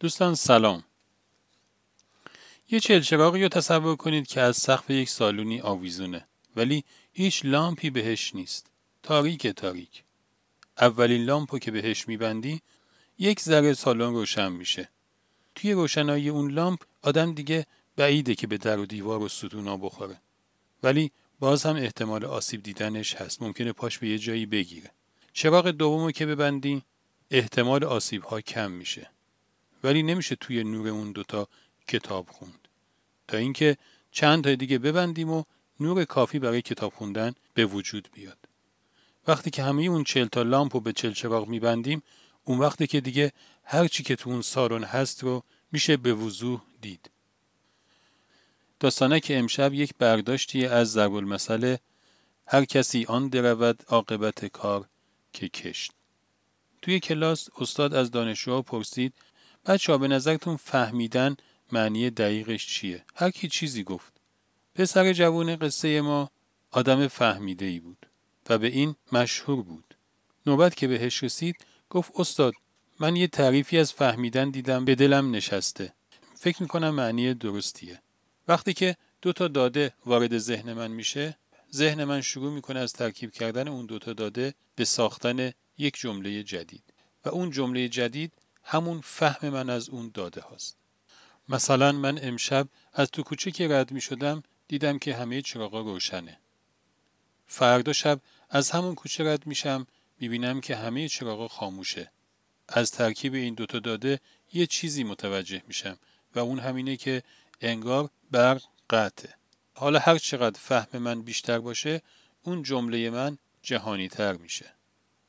دوستان سلام. یه چلچراغی رو تصور کنید که از سقف یک سالونی آویزونه ولی هیچ لامپی بهش نیست. تاریک تاریک. اولین لامپو که بهش میبندی یک ذره سالن روشن میشه. توی روشنایی اون لامپ آدم دیگه بعیده که به در و دیوار و ستونا بخوره. ولی باز هم احتمال آسیب دیدنش هست. ممکنه پاش به یه جایی بگیره. چراغ دومو که ببندی احتمال آسیب ها کم میشه. ولی نمیشه توی نور اون دوتا کتاب خوند. تا اینکه چند تا دیگه ببندیم و نور کافی برای کتاب خوندن به وجود بیاد. وقتی که همه اون چل تا لامپ رو به چل چراغ میبندیم اون وقتی که دیگه هر چی که تو اون سالن هست رو میشه به وضوح دید. داستانه که امشب یک برداشتی از ضرب المثل هر کسی آن درود عاقبت کار که کشت توی کلاس استاد از دانشجوها پرسید بچه به نظرتون فهمیدن معنی دقیقش چیه؟ هر کی چیزی گفت. پسر جوون قصه ما آدم فهمیده ای بود و به این مشهور بود. نوبت که بهش رسید گفت استاد من یه تعریفی از فهمیدن دیدم به دلم نشسته. فکر می‌کنم معنی درستیه. وقتی که دو تا داده وارد ذهن من میشه ذهن من شروع می‌کنه از ترکیب کردن اون دوتا داده به ساختن یک جمله جدید و اون جمله جدید همون فهم من از اون داده هاست. مثلا من امشب از تو کوچه که رد می شدم دیدم که همه چراغا روشنه. فردا شب از همون کوچه رد میشم می‌بینم که همه چراغا خاموشه. از ترکیب این دوتا داده یه چیزی متوجه میشم و اون همینه که انگار برق قطعه. حالا هر چقدر فهم من بیشتر باشه اون جمله من جهانی تر میشه.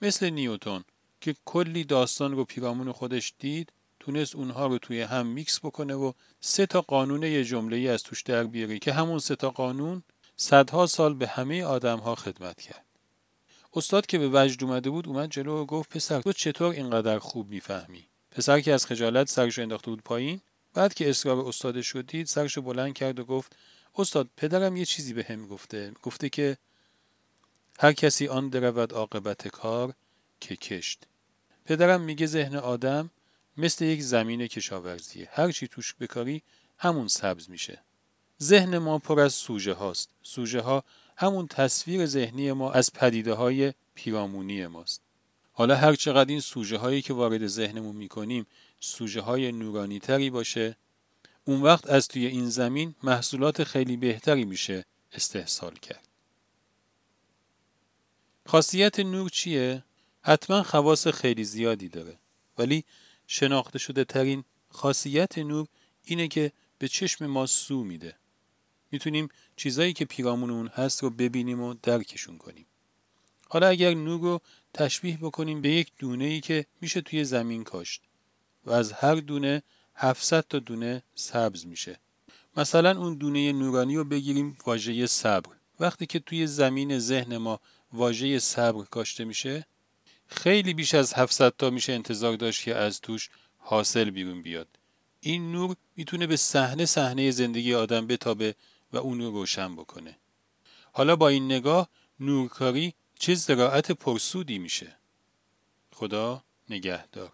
مثل نیوتون که کلی داستان رو پیرامون خودش دید تونست اونها رو توی هم میکس بکنه و سه تا قانون یه جمله ای از توش در بیاره که همون سه تا قانون صدها سال به همه آدم ها خدمت کرد. استاد که به وجد اومده بود اومد جلو و گفت پسر تو چطور اینقدر خوب می‌فهمی؟ پسر که از خجالت سرش انداخته بود پایین بعد که اصرار استادش شد دید سرش بلند کرد و گفت استاد پدرم یه چیزی به هم گفته گفته که هر کسی آن درود عاقبت کار که کشت. پدرم میگه ذهن آدم مثل یک زمین کشاورزیه هر چی توش بکاری همون سبز میشه. ذهن ما پر از سوژه هاست. سوژه ها همون تصویر ذهنی ما از پدیده های پیرامونی ماست. حالا هر چقدر این سوژه هایی که وارد ذهنمون می‌کنیم سوژه های نورانی تری باشه اون وقت از توی این زمین محصولات خیلی بهتری میشه استحصال کرد. خاصیت نور چیه؟ حتما خواص خیلی زیادی داره. ولی شناخته شده ترین خاصیت نور اینه که به چشم ما سو میده. می‌تونیم چیزایی که پیرامون اون هست رو ببینیم و درکشون کنیم. حالا اگر نور رو تشبیه بکنیم به یک دونه ای که میشه توی زمین کاشت و از هر دونه 700 تا دونه سبز میشه. مثلا اون دونه نورانی رو بگیریم واژه صبر. وقتی که توی زمین ذهن ما واژه صبر کاشته میشه خیلی بیش از 700 تا میشه انتظار داشت که از توش حاصل بیرون بیاد. این نور می‌تونه به صحنه صحنه زندگی آدم بتابه و اون رو روشن بکنه. حالا با این نگاه نورکاری چه زراعت پرسودی میشه. خدا نگهدار.